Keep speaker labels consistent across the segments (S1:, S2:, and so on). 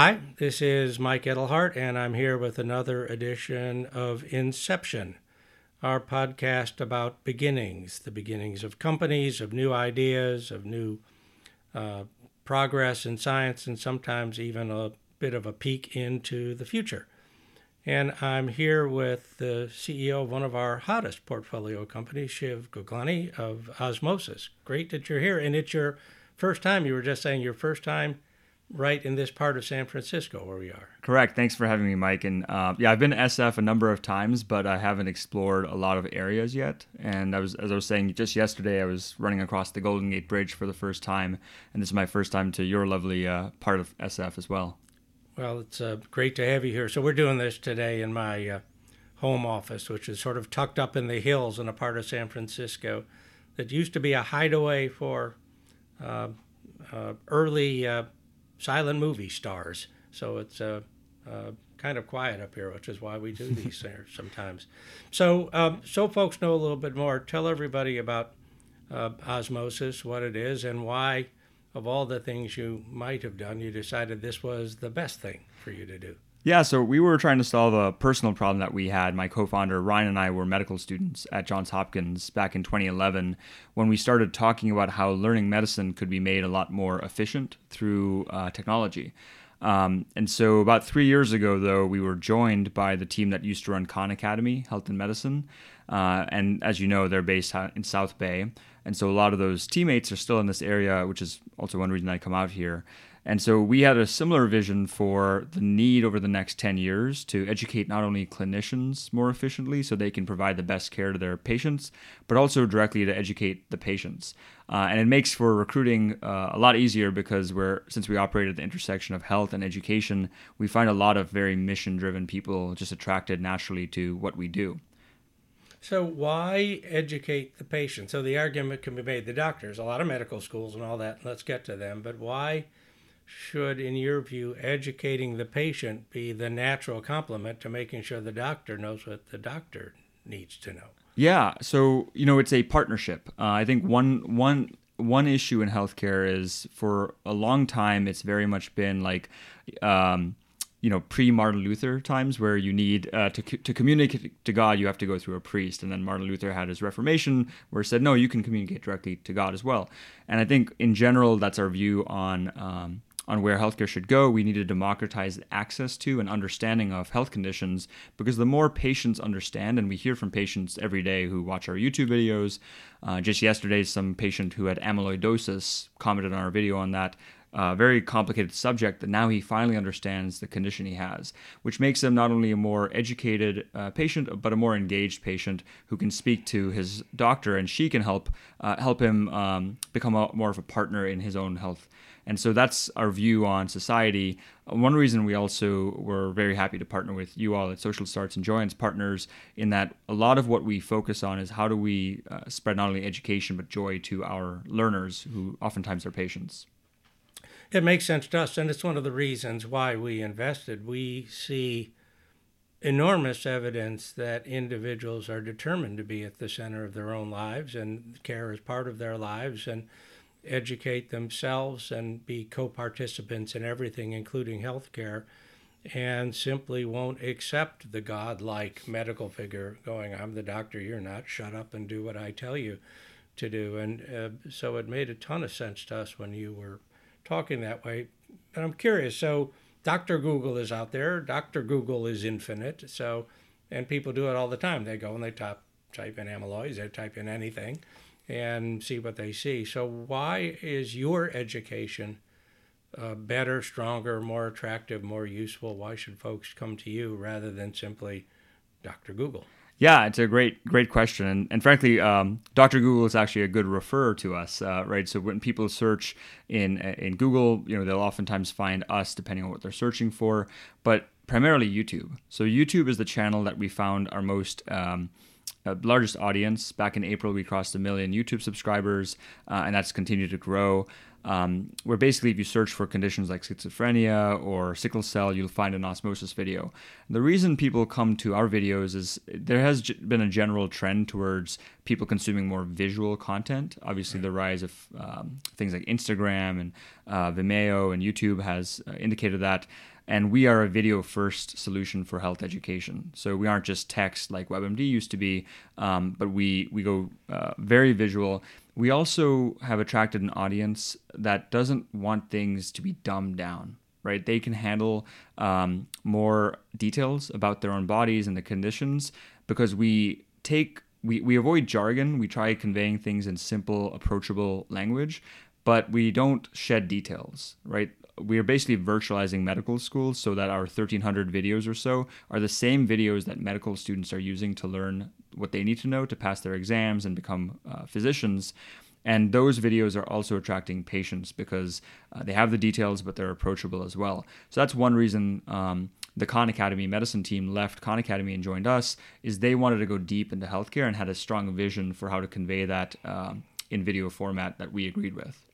S1: hi, this is Mike Edelhart, and I'm here with another edition of Inception, our podcast about beginnings, the beginnings of companies, of new ideas, of new uh, progress in science, and sometimes even a bit of a peek into the future. And I'm here with the CEO of one of our hottest portfolio companies, Shiv Gaglani of Osmosis. Great that you're here. And it's your first time, you were just saying your first time right in this part of San Francisco where we are.
S2: Correct. Thanks for having me, Mike. And uh, yeah, I've been to SF a number of times, but I haven't explored a lot of areas yet. And I was, as I was saying just yesterday, I was running across the Golden Gate Bridge for the first time, and this is my first time to your lovely uh, part of SF as well.
S1: Well, it's uh, great to have you here. So we're doing this today in my uh, home office, which is sort of tucked up in the hills in a part of San Francisco that used to be a hideaway for uh, uh, early uh, silent movie stars. So it's uh, kind of quiet up here, which is why we do these things sometimes. So, um, so folks know a little bit more. Tell everybody about osmosis, what it is, and why of all the things you might have done, you decided this was the best thing for you to do.
S2: Yeah, so we were trying to solve a personal problem that we had. My co founder, Ryan, and I were medical students at Johns Hopkins back in 2011 when we started talking about how learning medicine could be made a lot more efficient through uh, technology. Um, and so, about three years ago, though, we were joined by the team that used to run Khan Academy Health and Medicine. Uh, and as you know, they're based in South Bay. And so, a lot of those teammates are still in this area, which is also one reason I come out here. And so we had a similar vision for the need over the next 10 years to educate not only clinicians more efficiently so they can provide the best care to their patients, but also directly to educate the patients. Uh, and it makes for recruiting uh, a lot easier because we're since we operate at the intersection of health and education, we find a lot of very mission driven people just attracted naturally to what we do.
S1: So why educate the patient? So the argument can be made the doctors, a lot of medical schools and all that. Let's get to them, but why should, in your view, educating the patient be the natural complement to making sure the doctor knows what the doctor needs to know?
S2: Yeah, so you know it's a partnership. Uh, I think one one one issue in healthcare is for a long time it's very much been like. Um, you know, pre Martin Luther times where you need uh, to to communicate to God, you have to go through a priest, and then Martin Luther had his Reformation where he said, no, you can communicate directly to God as well. And I think in general, that's our view on um, on where healthcare should go. We need to democratize access to and understanding of health conditions because the more patients understand, and we hear from patients every day who watch our YouTube videos. Uh, just yesterday, some patient who had amyloidosis commented on our video on that. Very complicated subject that now he finally understands the condition he has, which makes him not only a more educated uh, patient but a more engaged patient who can speak to his doctor and she can help uh, help him um, become a, more of a partner in his own health and so that's our view on society. One reason we also were very happy to partner with you all at Social Starts and Joyance Partners in that a lot of what we focus on is how do we uh, spread not only education but joy to our learners who oftentimes are patients.
S1: It makes sense to us, and it's one of the reasons why we invested. We see enormous evidence that individuals are determined to be at the center of their own lives and care is part of their lives and educate themselves and be co participants in everything, including healthcare, and simply won't accept the godlike medical figure going, I'm the doctor, you're not, shut up and do what I tell you to do. And uh, so it made a ton of sense to us when you were talking that way. But I'm curious so, Dr. Google is out there, Dr. Google is infinite. So, and people do it all the time. They go and they type, type in amyloids, they type in anything and see what they see. So, why is your education uh, better, stronger, more attractive, more useful? Why should folks come to you rather than simply Dr. Google?
S2: Yeah, it's a great, great question, and, and frankly, um, Dr. Google is actually a good referrer to us, uh, right? So when people search in in Google, you know, they'll oftentimes find us depending on what they're searching for, but primarily YouTube. So YouTube is the channel that we found our most um, uh, largest audience. Back in April, we crossed a million YouTube subscribers, uh, and that's continued to grow. Um, where basically, if you search for conditions like schizophrenia or sickle cell, you'll find an osmosis video. The reason people come to our videos is there has been a general trend towards people consuming more visual content. Obviously, the rise of um, things like Instagram and uh, Vimeo and YouTube has uh, indicated that. And we are a video first solution for health education. So we aren't just text like WebMD used to be, um, but we, we go uh, very visual. We also have attracted an audience that doesn't want things to be dumbed down, right? They can handle um, more details about their own bodies and the conditions because we take we, we avoid jargon. We try conveying things in simple, approachable language, but we don't shed details, right? we are basically virtualizing medical schools so that our 1300 videos or so are the same videos that medical students are using to learn what they need to know to pass their exams and become uh, physicians. And those videos are also attracting patients because uh, they have the details but they're approachable as well. So that's one reason um, the khan academy medicine team left khan academy and joined us is they wanted to go deep into healthcare and had a strong vision for how to convey that um, in video format that we agreed with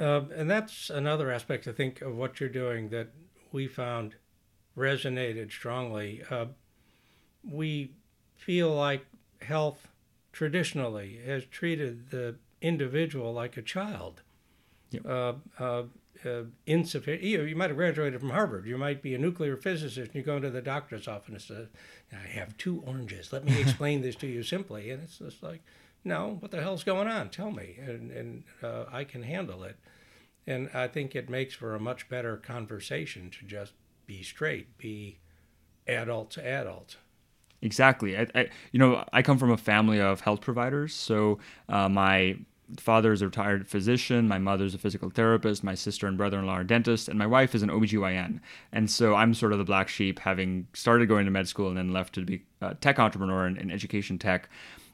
S1: uh, and that's another aspect, I think, of what you're doing that we found resonated strongly. Uh, we feel like health traditionally has treated the individual like a child. Yep. Uh, uh, uh, insufficient. You, you might have graduated from Harvard. You might be a nuclear physicist. And you go into the doctor's office and say, "I have two oranges. Let me explain this to you simply." And it's just like, "No, what the hell's going on? Tell me, and, and uh, I can handle it." And I think it makes for a much better conversation to just be straight, be adult to adult.
S2: Exactly. I, I, you know, I come from a family of health providers. So uh, my father is a retired physician, my mother's a physical therapist, my sister and brother-in-law are dentists, and my wife is an OBGYN. And so I'm sort of the black sheep, having started going to med school and then left to be a tech entrepreneur in, in education tech.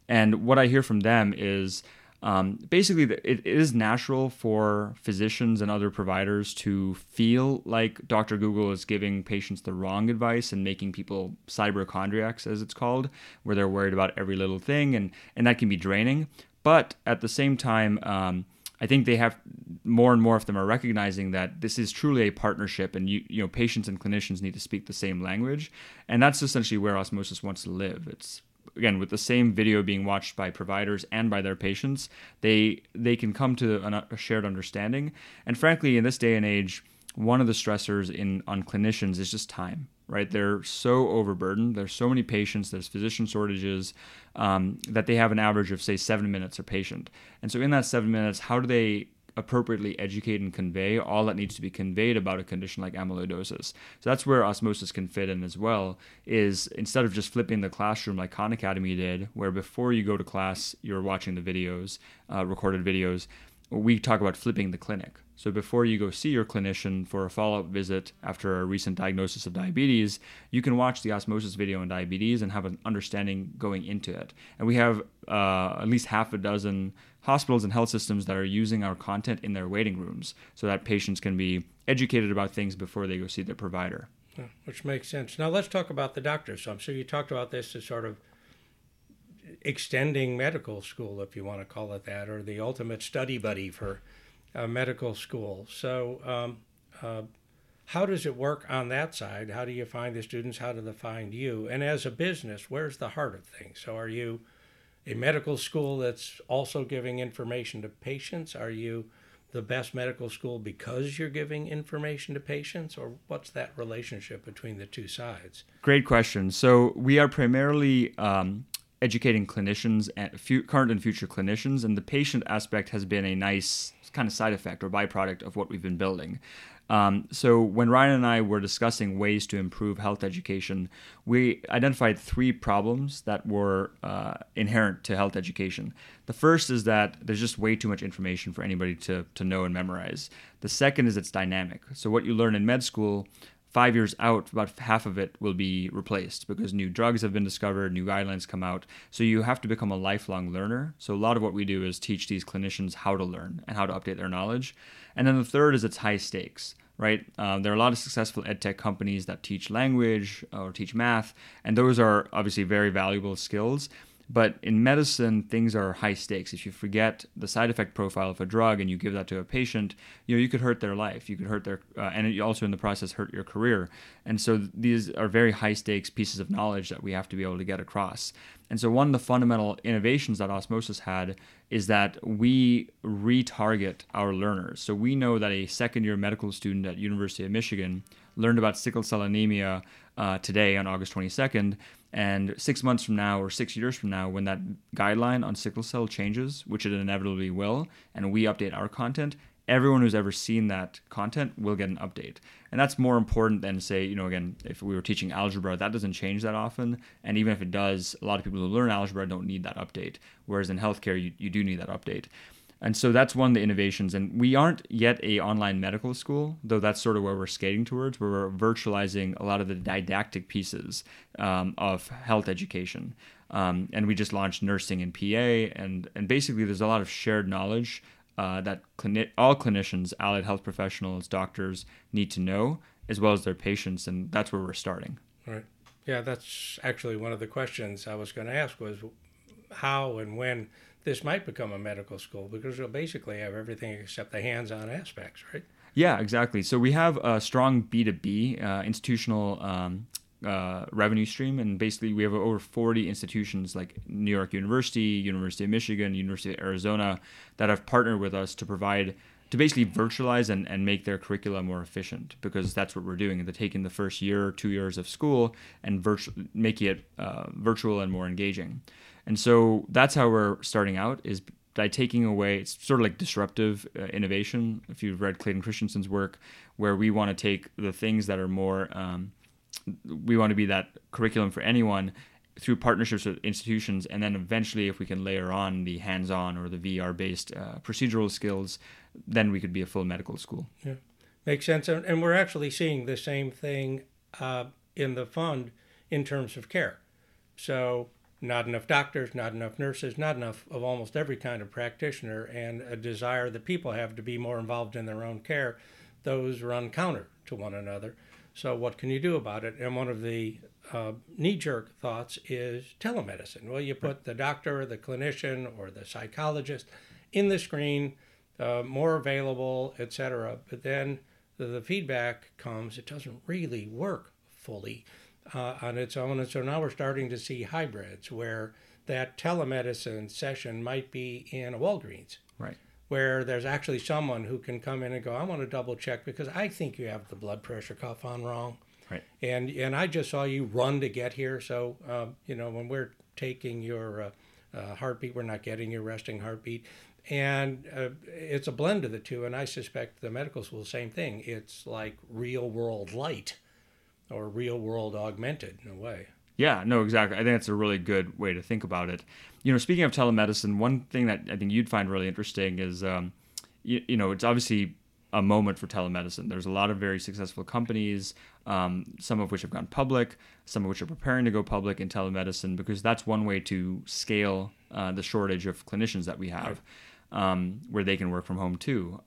S2: And what I hear from them is um, basically, it, it is natural for physicians and other providers to feel like Dr. Google is giving patients the wrong advice and making people cyberchondriacs, as it's called, where they're worried about every little thing, and, and that can be draining. But at the same time, um, I think they have more and more of them are recognizing that this is truly a partnership, and you you know patients and clinicians need to speak the same language, and that's essentially where osmosis wants to live. It's again with the same video being watched by providers and by their patients they they can come to a shared understanding. And frankly in this day and age one of the stressors in on clinicians is just time right? They're so overburdened. There's so many patients there's physician shortages um, that they have an average of say seven minutes a patient. And so in that seven minutes how do they appropriately educate and convey all that needs to be conveyed about a condition like amyloidosis. So that's where osmosis can fit in as well. Is instead of just flipping the classroom like Khan Academy did, where before you go to class you're watching the videos, uh, recorded videos, we talk about flipping the clinic. So before you go see your clinician for a follow-up visit after a recent diagnosis of diabetes, you can watch the osmosis video on diabetes and have an understanding going into it. And we have uh, at least half a dozen hospitals and health systems that are using our content in their waiting rooms so that patients can be educated about things before they go see their provider.
S1: which makes sense. Now let's talk about the doctors. So I'm sure you talked about this as sort of extending medical school, if you want to call it that, or the ultimate study buddy for uh, medical school. So, um, uh, how does it work on that side? How do you find the students? How do they find you? And as a business, where's the heart of things? So, are you a medical school that's also giving information to patients? Are you the best medical school because you're giving information to patients, or what's that relationship between the two sides?
S2: Great question. So we are primarily um, educating clinicians and current and future clinicians, and the patient aspect has been a nice kind of side effect or byproduct of what we've been building. Um, so when Ryan and I were discussing ways to improve health education, we identified three problems that were uh, inherent to health education. The first is that there's just way too much information for anybody to, to know and memorize. The second is it's dynamic. So what you learn in med school five years out, about half of it will be replaced because new drugs have been discovered, new guidelines come out. So you have to become a lifelong learner. So a lot of what we do is teach these clinicians how to learn and how to update their knowledge. And then the third is it's high stakes. Right, um, there are a lot of successful ed tech companies that teach language or teach math, and those are obviously very valuable skills But in medicine, things are high stakes. If you forget the side effect profile of a drug and you give that to a patient, you know you could hurt their life. You could hurt their, uh, and you also in the process hurt your career. And so these are very high stakes pieces of knowledge that we have to be able to get across. And so one of the fundamental innovations that Osmosis had is that we retarget our learners. So we know that a second year medical student at University of Michigan learned about sickle cell anemia uh, today on August 22nd and six months from now or six years from now, when that guideline on sickle cell changes, which it inevitably will, and we update our content, everyone who's ever seen that content will get an update. And that's more important than, say, you know, again, if we were teaching algebra, that doesn't change that often. And even if it does, a lot of people who learn algebra don't need that update. Whereas in healthcare, you, you do need that update. And so that's one of the innovations. And we aren't yet a online medical school, though that's sort of where we're skating towards, where we're virtualizing a lot of the didactic pieces um, of health education. Um, and we just launched nursing and PA, and and basically there's a lot of shared knowledge uh, that clini- all clinicians, allied health professionals, doctors need to know, as well as their patients, and that's where we're starting.
S1: Right. Yeah, that's actually one of the questions I was going to ask was how and when this might become a medical school because you'll basically have everything except the hands-on aspects, right?
S2: Yeah, exactly. So we have a strong B2B uh, institutional um, uh, revenue stream, and basically we have over 40 institutions like New York University, University of Michigan, University of Arizona that have partnered with us to provide to basically virtualize and, and make their curricula more efficient because that's what we're doing. They're taking the first year or two years of school and virtu- making it uh, virtual and more engaging. And so that's how we're starting out is by taking away it's sort of like disruptive uh, innovation if you've read clayton christensen's work where we want to take the things that are more um, we want to be that curriculum for anyone through partnerships with institutions and then eventually if we can layer on the hands-on or the vr based uh, procedural skills then we could be a full medical school.
S1: Yeah. Makes sense. And we're actually seeing the same thing uh, in the fund in terms of care. So not enough doctors, not enough nurses, not enough of almost every kind of practitioner, and a desire that people have to be more involved in their own care, those run counter to one another. So, what can you do about it? And one of the uh, knee jerk thoughts is telemedicine. Well, you put the doctor, the clinician, or the psychologist in the screen, uh, more available, etc. But then the, the feedback comes, it doesn't really work fully uh, on its own. And so now we're starting to see hybrids where that telemedicine session might be in a Walgreens.
S2: Right.
S1: Where there's actually someone who can come in and go, I want to double check because I think you have the blood pressure cuff on wrong.
S2: Right.
S1: And and I just saw you run to get here. So, um, you know, when we're taking your uh, uh, heartbeat, we're not getting your resting heartbeat. And uh, it's a blend of the two. And I suspect the medical school, same thing. It's like real world light or real world augmented in a way.
S2: Yeah, no, exactly. I think that's a really good way to think about it. You know, speaking of telemedicine, one thing that I think you'd find really interesting is, um, you, you, know, it's obviously a moment for telemedicine. There's a lot of very successful companies, um, some of which have gone public, some of which are preparing to go public in telemedicine, because that's one way to scale uh, the shortage of clinicians that we have, um, where they can work from home too.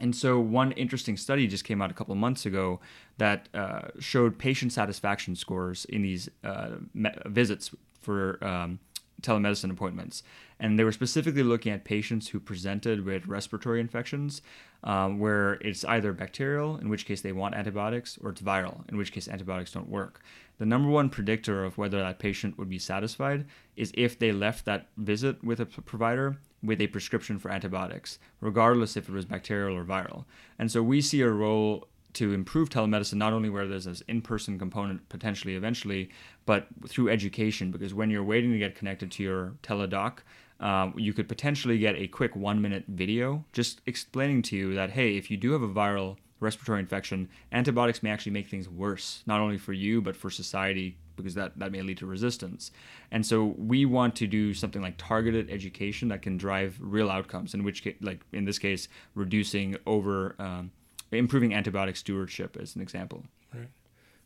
S2: And so, one interesting study just came out a couple of months ago that uh, showed patient satisfaction scores in these uh, me- visits for um, telemedicine appointments. And they were specifically looking at patients who presented with respiratory infections, um, where it's either bacterial, in which case they want antibiotics, or it's viral, in which case antibiotics don't work. The number one predictor of whether that patient would be satisfied is if they left that visit with a provider with a prescription for antibiotics, regardless if it was bacterial or viral. And so we see a role to improve telemedicine not only where there's this in-person component potentially eventually, but through education. Because when you're waiting to get connected to your teledoc, um, you could potentially get a quick one-minute video just explaining to you that hey, if you do have a viral respiratory infection, antibiotics may actually make things worse, not only for you but for society because that, that may lead to resistance. And so we want to do something like targeted education that can drive real outcomes, in which like in this case, reducing over, um, improving antibiotic stewardship as an example.
S1: Right.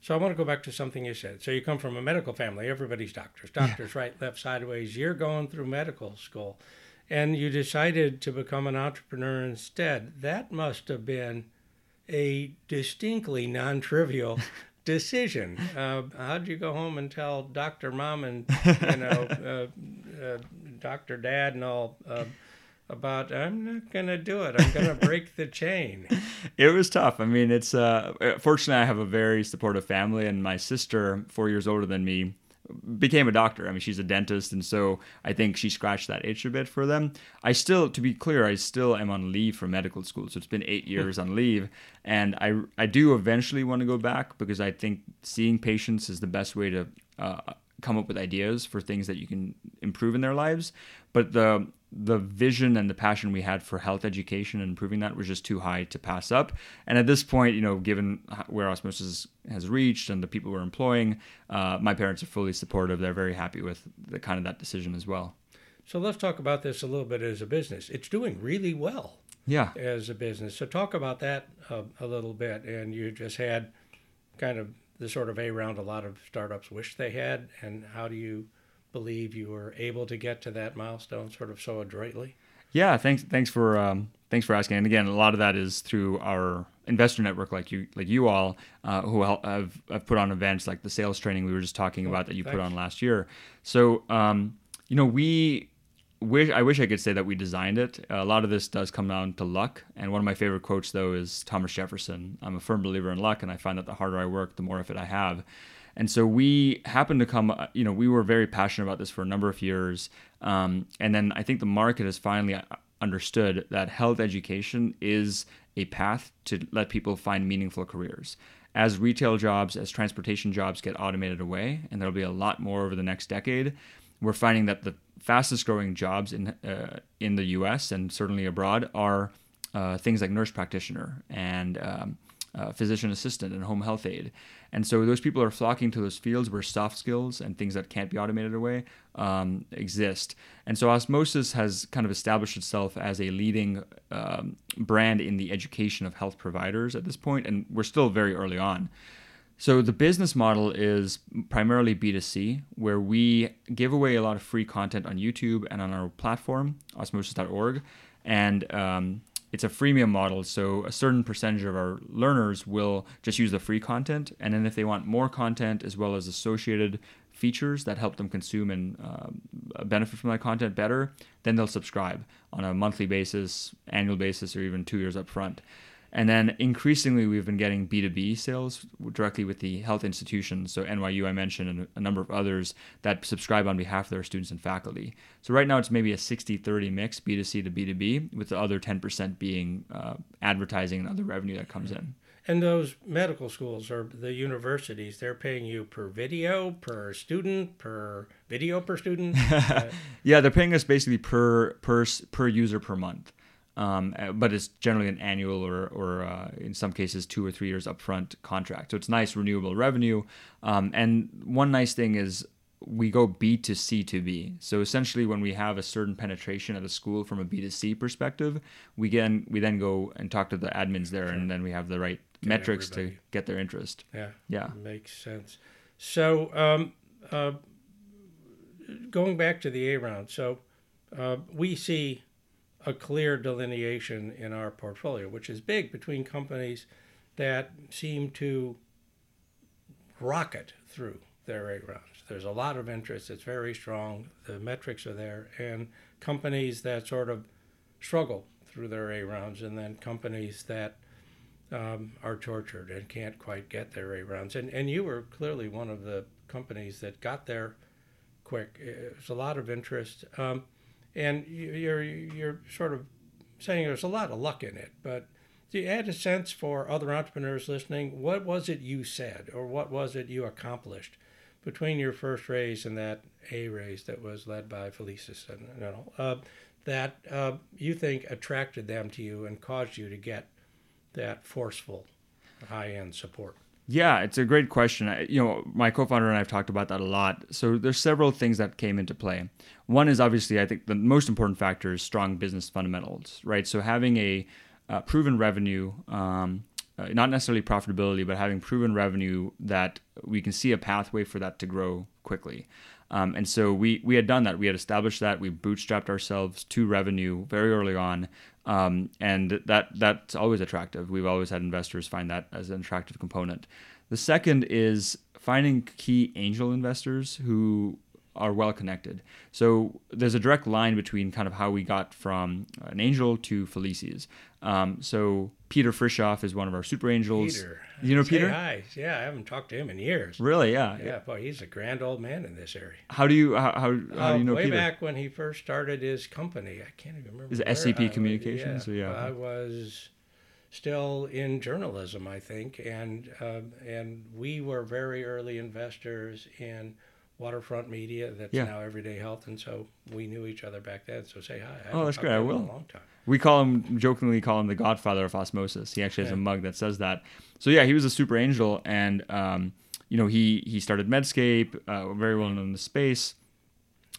S1: So I want to go back to something you said. So you come from a medical family, everybody's doctors, doctors yeah. right, left, sideways. You're going through medical school and you decided to become an entrepreneur instead. That must have been a distinctly non trivial decision. Uh, how'd you go home and tell Doctor Mom and you know uh, uh, Doctor Dad and all? About I'm not gonna do it. I'm gonna break the chain.
S2: It was tough. I mean, it's uh, fortunately I have a very supportive family, and my sister, four years older than me, became a doctor. I mean, she's a dentist, and so I think she scratched that itch a bit for them. I still, to be clear, I still am on leave from medical school, so it's been eight years on leave, and I I do eventually want to go back because I think seeing patients is the best way to uh, come up with ideas for things that you can improve in their lives. But the the vision and the passion we had for health education and improving that was just too high to pass up. And at this point, you know, given where osmosis has reached and the people we're employing, uh, my parents are fully supportive. They're very happy with the kind of that decision as well.
S1: So let's talk about this a little bit as a business. It's doing really well.
S2: Yeah.
S1: As a business. So talk about that uh, a little bit. And you just had kind of the sort of A round a lot of startups wish they had. And how do you believe you were able to get to that milestone sort of so adroitly?
S2: Yeah, thanks. Thanks for um, thanks for asking. And again, a lot of that is through our investor network, like you like you all, uh, who have, have put on events like the sales training we were just talking oh, about that you thanks. put on last year. So um, you know, we wish I wish I could say that we designed it. A lot of this does come down to luck. And one of my favorite quotes though is Thomas Jefferson. I'm a firm believer in luck, and I find that the harder I work, the more of it I have. And so we happened to come, uh, you know, we were very passionate about this for a number of years. Um, and then I think the market has finally uh, understood that health education is a path to let people find meaningful careers. As retail jobs, as transportation jobs get automated away, and there'll be a lot more over the next decade, we're finding that the fastest growing jobs in uh, in the U.S. and certainly abroad are uh, things like nurse practitioner and um, uh, physician assistant and home health aide. And so those people are flocking to those fields where soft skills and things that can't be automated away um, exist. And so Osmosis has kind of established itself as a leading um, brand in the education of health providers at this point, and we're still very early on. So the business model is primarily B2C, where we give away a lot of free content on YouTube and on our platform, osmosis.org. And um, it's a freemium model, so a certain percentage of our learners will just use the free content, and then if they want more content as well as associated features that help them consume and uh, benefit from that content better, then they'll subscribe on a monthly basis, annual basis, or even two years up front. And then increasingly, we've been getting B2B sales directly with the health institutions. So, NYU, I mentioned, and a number of others that subscribe on behalf of their students and faculty. So, right now, it's maybe a 60 30 mix B2C to B2B, with the other 10% being uh, advertising and other revenue that comes in.
S1: And those medical schools or the universities, they're paying you per video, per student, per video per student.
S2: Uh, yeah, they're paying us basically per per per user per month. Um, uh, but it's generally an annual or, or uh, in some cases two or three years upfront contract. So it's nice renewable revenue. Um, and one nice thing is we go B to C to B. So essentially, when we have a certain penetration at a school from a B to C perspective, we can we then go and talk to the admins there, sure. and then we have the right get metrics everybody. to get their interest.
S1: Yeah,
S2: yeah,
S1: makes sense. So um, uh, going back to the A round, so uh, we see a clear delineation in our portfolio, which is big between companies that seem to rocket through their A rounds. There's a lot of interest, it's very strong, the metrics are there, and companies that sort of struggle through their A rounds, and then companies that um, are tortured and can't quite get their A rounds. And, and you were clearly one of the companies that got there quick. There's a lot of interest. Um, and you're you're sort of saying there's a lot of luck in it, but do you add a sense for other entrepreneurs listening? What was it you said, or what was it you accomplished between your first raise and that A raise that was led by Felicis and you know, uh, that uh, you think attracted them to you and caused you to get that forceful high end support?
S2: Yeah, it's a great question. I, you know, my co-founder and I have talked about that a lot. So there's several things that came into play. One is obviously, I think the most important factor is strong business fundamentals, right? So having a uh, proven revenue, um, uh, not necessarily profitability, but having proven revenue that we can see a pathway for that to grow quickly. Um, and so we we had done that. We had established that. We bootstrapped ourselves to revenue very early on, um, and that that's always attractive. We've always had investors find that as an attractive component. The second is finding key angel investors who are well connected. So there's a direct line between kind of how we got from an angel to Felicis. Um, so Peter Frishauf is one of our super angels.
S1: Peter.
S2: You know
S1: Say
S2: Peter?
S1: Hi. Yeah, I haven't talked to him in years.
S2: Really? Yeah.
S1: Yeah, boy, he's a grand old man in this area.
S2: How do you how how, how do
S1: Uh,
S2: you know
S1: way
S2: Peter?
S1: Way back when he first started his company, I can't even remember.
S2: Is it SCP
S1: I was.
S2: Communications, or yeah?
S1: I was still in journalism, I think, and um, and we were very early investors in waterfront media. That's
S2: Yeah.
S1: now Everyday Health, and so we knew each other back then. So say hi.
S2: Oh, that's great, I will.
S1: Long time.
S2: We call him jokingly call him the Godfather of osmosis. He actually has a mug that says that. So yeah, he was a super angel, and um, you know he he started Medscape, uh, very well known in the space,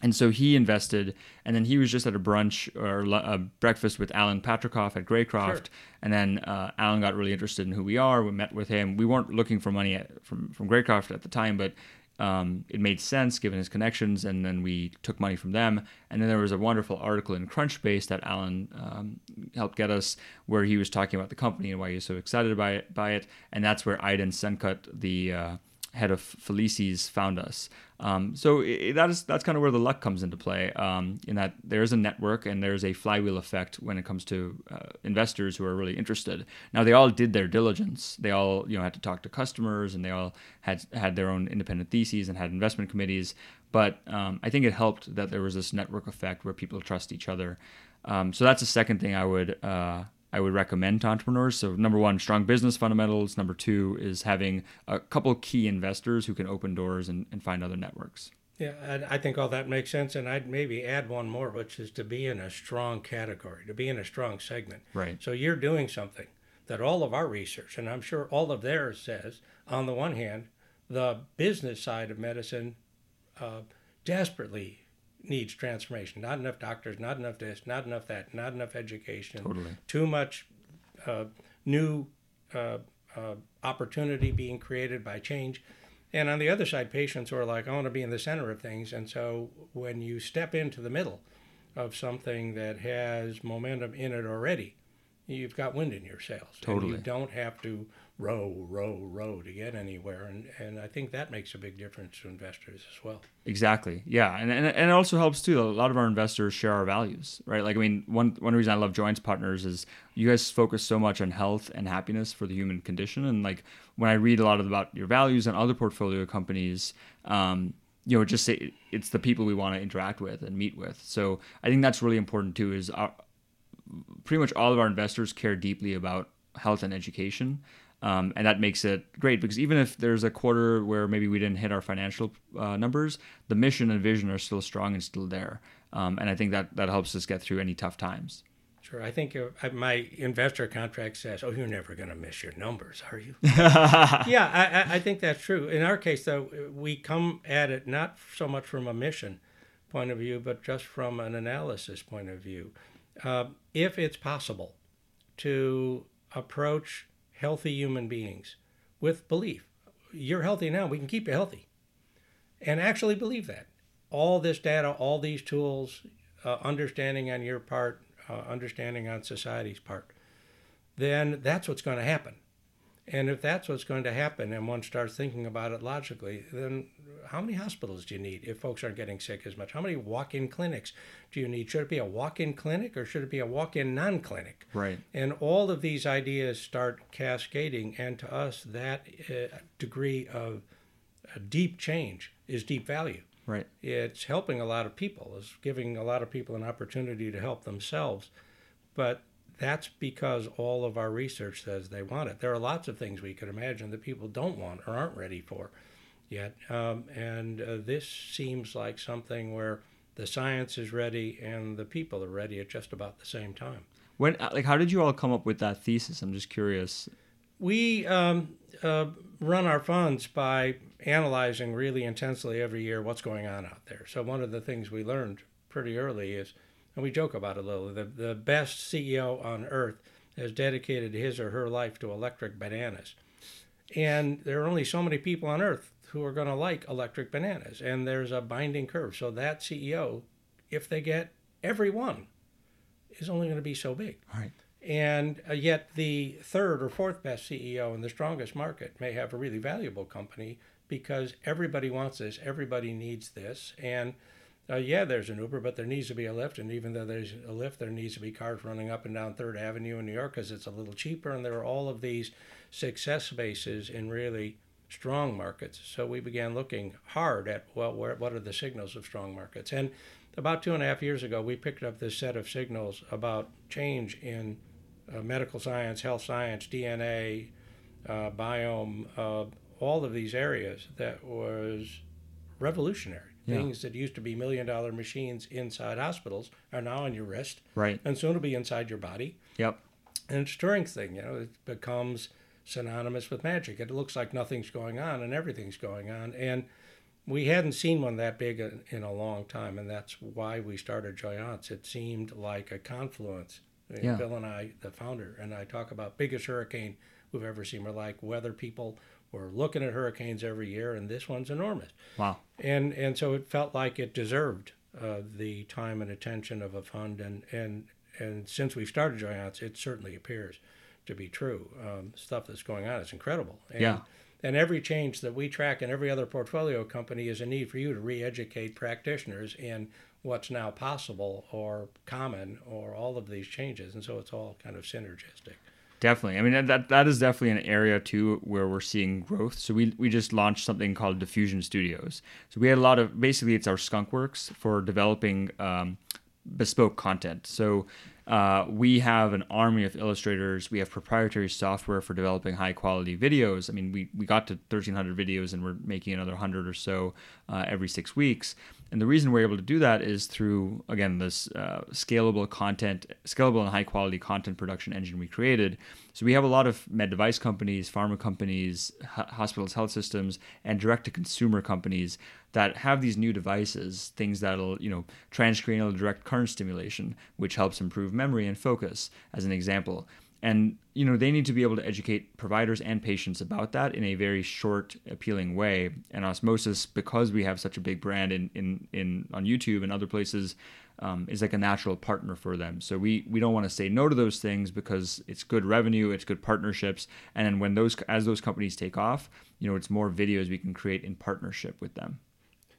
S2: and so he invested, and then he was just at a brunch or a breakfast with Alan Patricof at Greycroft,
S1: Sure.
S2: and then uh, Alan got really interested in who we are. We met with him. We weren't looking for money at, from from Greycroft at the time, but um, it made sense given his connections, and then we took money from them. And then there was a wonderful article in Crunchbase that Alan um, helped get us, where he was talking about the company and why he was so excited by it. By it, and that's where Aydin Senkut, the uh, head of Felicis, found us. Um, so i that is that's kind of where the luck comes into play. Um, in that there is a network and there's a flywheel effect when it comes to uh, investors who are really interested. Now they all did their diligence. They all you know had to talk to customers and they all had had their own independent theses and had investment committees. But um, I think it helped that there was this network effect where people trust each other. Um, so that's the second thing I would uh, I would recommend to entrepreneurs. So number one, strong business fundamentals. Number two is having a couple key investors who can open doors and, and find other networks.
S1: Yeah, and I think all that makes sense, and I'd maybe add one more, which is to be in a strong category, to be in a strong segment.
S2: Right.
S1: So you're doing something that all of our research, and I'm sure all of theirs says, on the one hand, the business side of medicine uh, desperately needs transformation. Not enough doctors, not enough this, not enough that, not enough education.
S2: Totally.
S1: Too much uh, new uh, uh, opportunity being created by change. And on the other side, patients who are like, I want to be in the center of things. And so when you step into the middle of something that has momentum in it already, you've got wind in your sails. And
S2: Totally.
S1: you don't have to row, row, row to get anywhere. And, and I think that makes a big difference to investors as well.
S2: Exactly. Yeah, and, and and it also helps too. A lot of our investors share our values, right? Like I mean, one one reason I love Joyance Partners is you guys focus so much on health and happiness for the human condition, and like when I read a lot of, about your values and other portfolio companies, um, you know, just say it's the people we want to interact with and meet with. So I think that's really important too. Is our, pretty much all of our investors care deeply about health and education. Um, and that makes it great because even if there's a quarter where maybe we didn't hit our financial uh, numbers, the mission and vision are still strong and still there. Um, and I think that that helps us get through any tough times.
S1: Sure. I think uh, my investor contract says, "Oh, you're never going to miss your numbers, are you?" yeah, I, I- I think that's true. In our case, though, we come at it not so much from a mission point of view, but just from an analysis point of view. Uh, if it's possible to approach healthy human beings with belief, you're healthy now, we can keep you healthy, and actually believe that. All this data, all these tools, uh, understanding on your part, uh, understanding on society's part, then that's what's going to happen. And if that's what's going to happen and one starts thinking about it logically, then how many hospitals do you need if folks aren't getting sick as much? How many walk in clinics do you need? Should it be a walk in clinic or should it be a walk in non clinic?
S2: Right.
S1: And all of these ideas start cascading. And to us, that uh, degree of uh, deep change is deep value
S2: Right.
S1: it's helping a lot of people it's giving a lot of people an opportunity to help themselves but that's because all of our research says they want it there are lots of things we could imagine that people don't want or aren't ready for yet um, and uh, this seems like something where the science is ready and the people are ready at just about the same time
S2: When like how did you all come up with that thesis? I'm just curious.
S1: we um, uh, run our funds by analyzing really intensely every year what's going on out there. So one of the things we learned pretty early is, and we joke about it a little, the, the best CEO on earth has dedicated his or her life to electric bananas. And there are only so many people on earth who are going to like electric bananas. And there's a binding curve. So that CEO, if they get every one, is only going to be so big
S2: Right.
S1: And uh, yet, the third or fourth best CEO in the strongest market may have a really valuable company because everybody wants this, everybody needs this. And uh, yeah, there's an Uber, but there needs to be a Lyft. And even though there's a Lyft, there needs to be cars running up and down Third Avenue in New York because it's a little cheaper. And there are all of these success bases in really strong markets. So we began looking hard at well, where, what are the signals of strong markets? And about two and a half years ago, we picked up this set of signals about change in uh, medical science, health science, DNA, uh, biome, uh, all of these areas that was revolutionary. Yeah. Things that used to be million dollar machines inside hospitals are now on your wrist.
S2: Right.
S1: And soon it'll be inside your body.
S2: Yep.
S1: And it's strength thing, you know, it becomes synonymous with magic. It looks like nothing's going on and everything's going on. And we hadn't seen one that big in a long time, and that's why we started Joyance. It seemed like a confluence. Yeah. Bill and I, the founder, and I talk about biggest hurricane we've ever seen. We're like weather people we're looking at hurricanes every year, and this one's enormous.
S2: Wow.
S1: And and so it felt like it deserved uh, the time and attention of a fund, and and and since we've started Joyance, it certainly appears to be true. Um, stuff that's going on is incredible. And,
S2: yeah.
S1: And every change that we track in every other portfolio company is a need for you to re-educate practitioners in what's now possible or common or all of these changes. And so it's all kind of synergistic.
S2: Definitely. I mean that that is definitely an area too where we're seeing growth. So we we just launched something called Diffusion Studios. So we had a lot of basically it's our skunkworks for developing um, bespoke content. So uh, we have an army of illustrators. We have proprietary software for developing high quality videos. I mean, we, we got to 1,300 videos and we're making another 100 or so uh, every six weeks. And the reason we're able to do that is through, again, this uh, scalable content, scalable and high quality content production engine we created. So we have a lot of med device companies, pharma companies, hospitals, health systems, and direct to consumer companies that have these new devices, things that'll, you know, transcranial direct current stimulation, which helps improve memory and focus, as an example and you know they need to be able to educate providers and patients about that in a very short appealing way. And osmosis because we have such a big brand in in, in on youtube and other places um, is like a natural partner for them. So we we don't want to say no to those things because it's good revenue it's good partnerships. And then when those as those companies take off you know it's more videos we can create in partnership with them.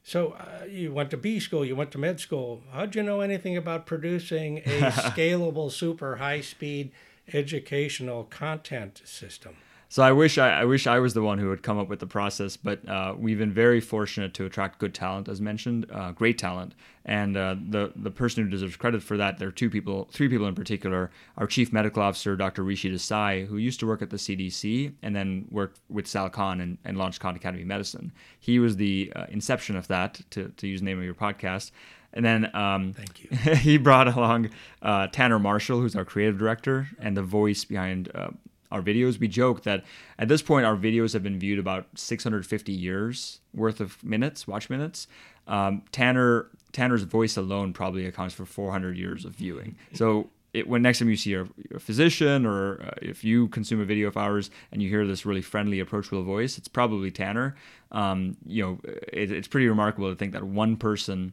S1: So uh, you went to B school, you went to med school. How'd you know anything about producing a scalable, super high speed educational content system.
S2: So I wish I, I, wish I was the one who would come up with the process, but uh, we've been very fortunate to attract good talent, as mentioned, uh, great talent, and uh, the the person who deserves credit for that. There are two people, three people in particular. Our chief medical officer, Dr. Rishi Desai, who used to work at the CDC and then worked with Sal Khan and, and launched Khan Academy Medicine. He was the uh, inception of that, to to use the name of your podcast. And then um,
S1: thank you.
S2: he brought along uh, Tanner Marshall, who's our creative director and the voice behind uh, our videos. We joke that at this point our videos have been viewed about 650 years worth of minutes, watch minutes. Um, Tanner Tanner's voice alone probably accounts for 400 years of viewing. So it, when next time you see a, a physician or uh, if you consume a video of ours and you hear this really friendly, approachable voice, it's probably Tanner. Um, you know, it, it's pretty remarkable to think that one person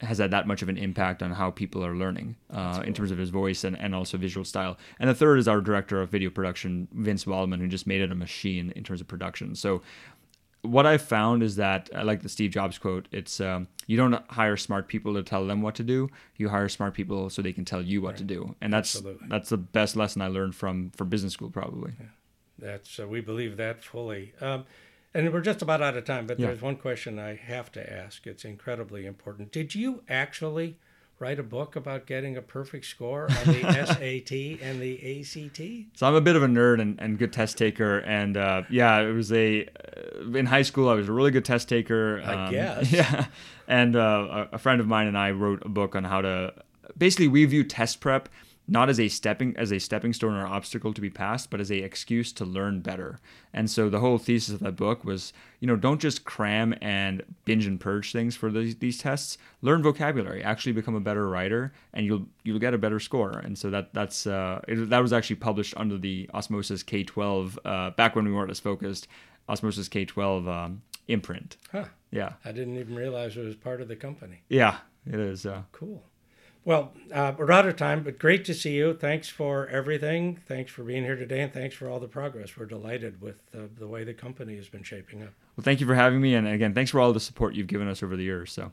S2: has had that much of an impact on how people are learning uh, cool. in terms of his voice and, and also visual style. And the third is our director of video production, Vince Waldman, who just made it a machine in terms of production. So what I've found is that I like the Steve Jobs quote. It's um, you don't hire smart people to tell them what to do. You hire smart people so they can tell you what right. to do. And that's Absolutely. that's the best lesson I learned from from business school, probably. Yeah.
S1: That's uh, we believe that fully. Um, and we're just about out of time, but yeah. there's one question I have to ask. It's incredibly important. Did you actually write a book about getting a perfect score on the SAT and the ACT?
S2: So I'm a bit of a nerd and, and good test taker, and uh, yeah, it was a uh, in high school I was a really good test taker.
S1: Um, I guess.
S2: Yeah, and uh, a friend of mine and I wrote a book on how to basically we view test prep not as a stepping as a stepping stone or obstacle to be passed, but as a excuse to learn better. And so the whole thesis of that book was, you know, don't just cram and binge and purge things for these, these tests. Learn vocabulary. Actually become a better writer, and you'll you'll get a better score. And so that that's uh, it, that was actually published under the Osmosis K12 uh, back when we weren't as focused. Osmosis K12 um, imprint.
S1: Huh.
S2: Yeah.
S1: I didn't even realize it was part of the company.
S2: Yeah, it is. Uh,
S1: cool. Well, uh, we're out of time, but great to see you. Thanks for everything. Thanks for being here today, and thanks for all the progress. We're delighted with uh, the way the company has been shaping up.
S2: Well, thank you for having me, and again, thanks for all the support you've given us over the years. So.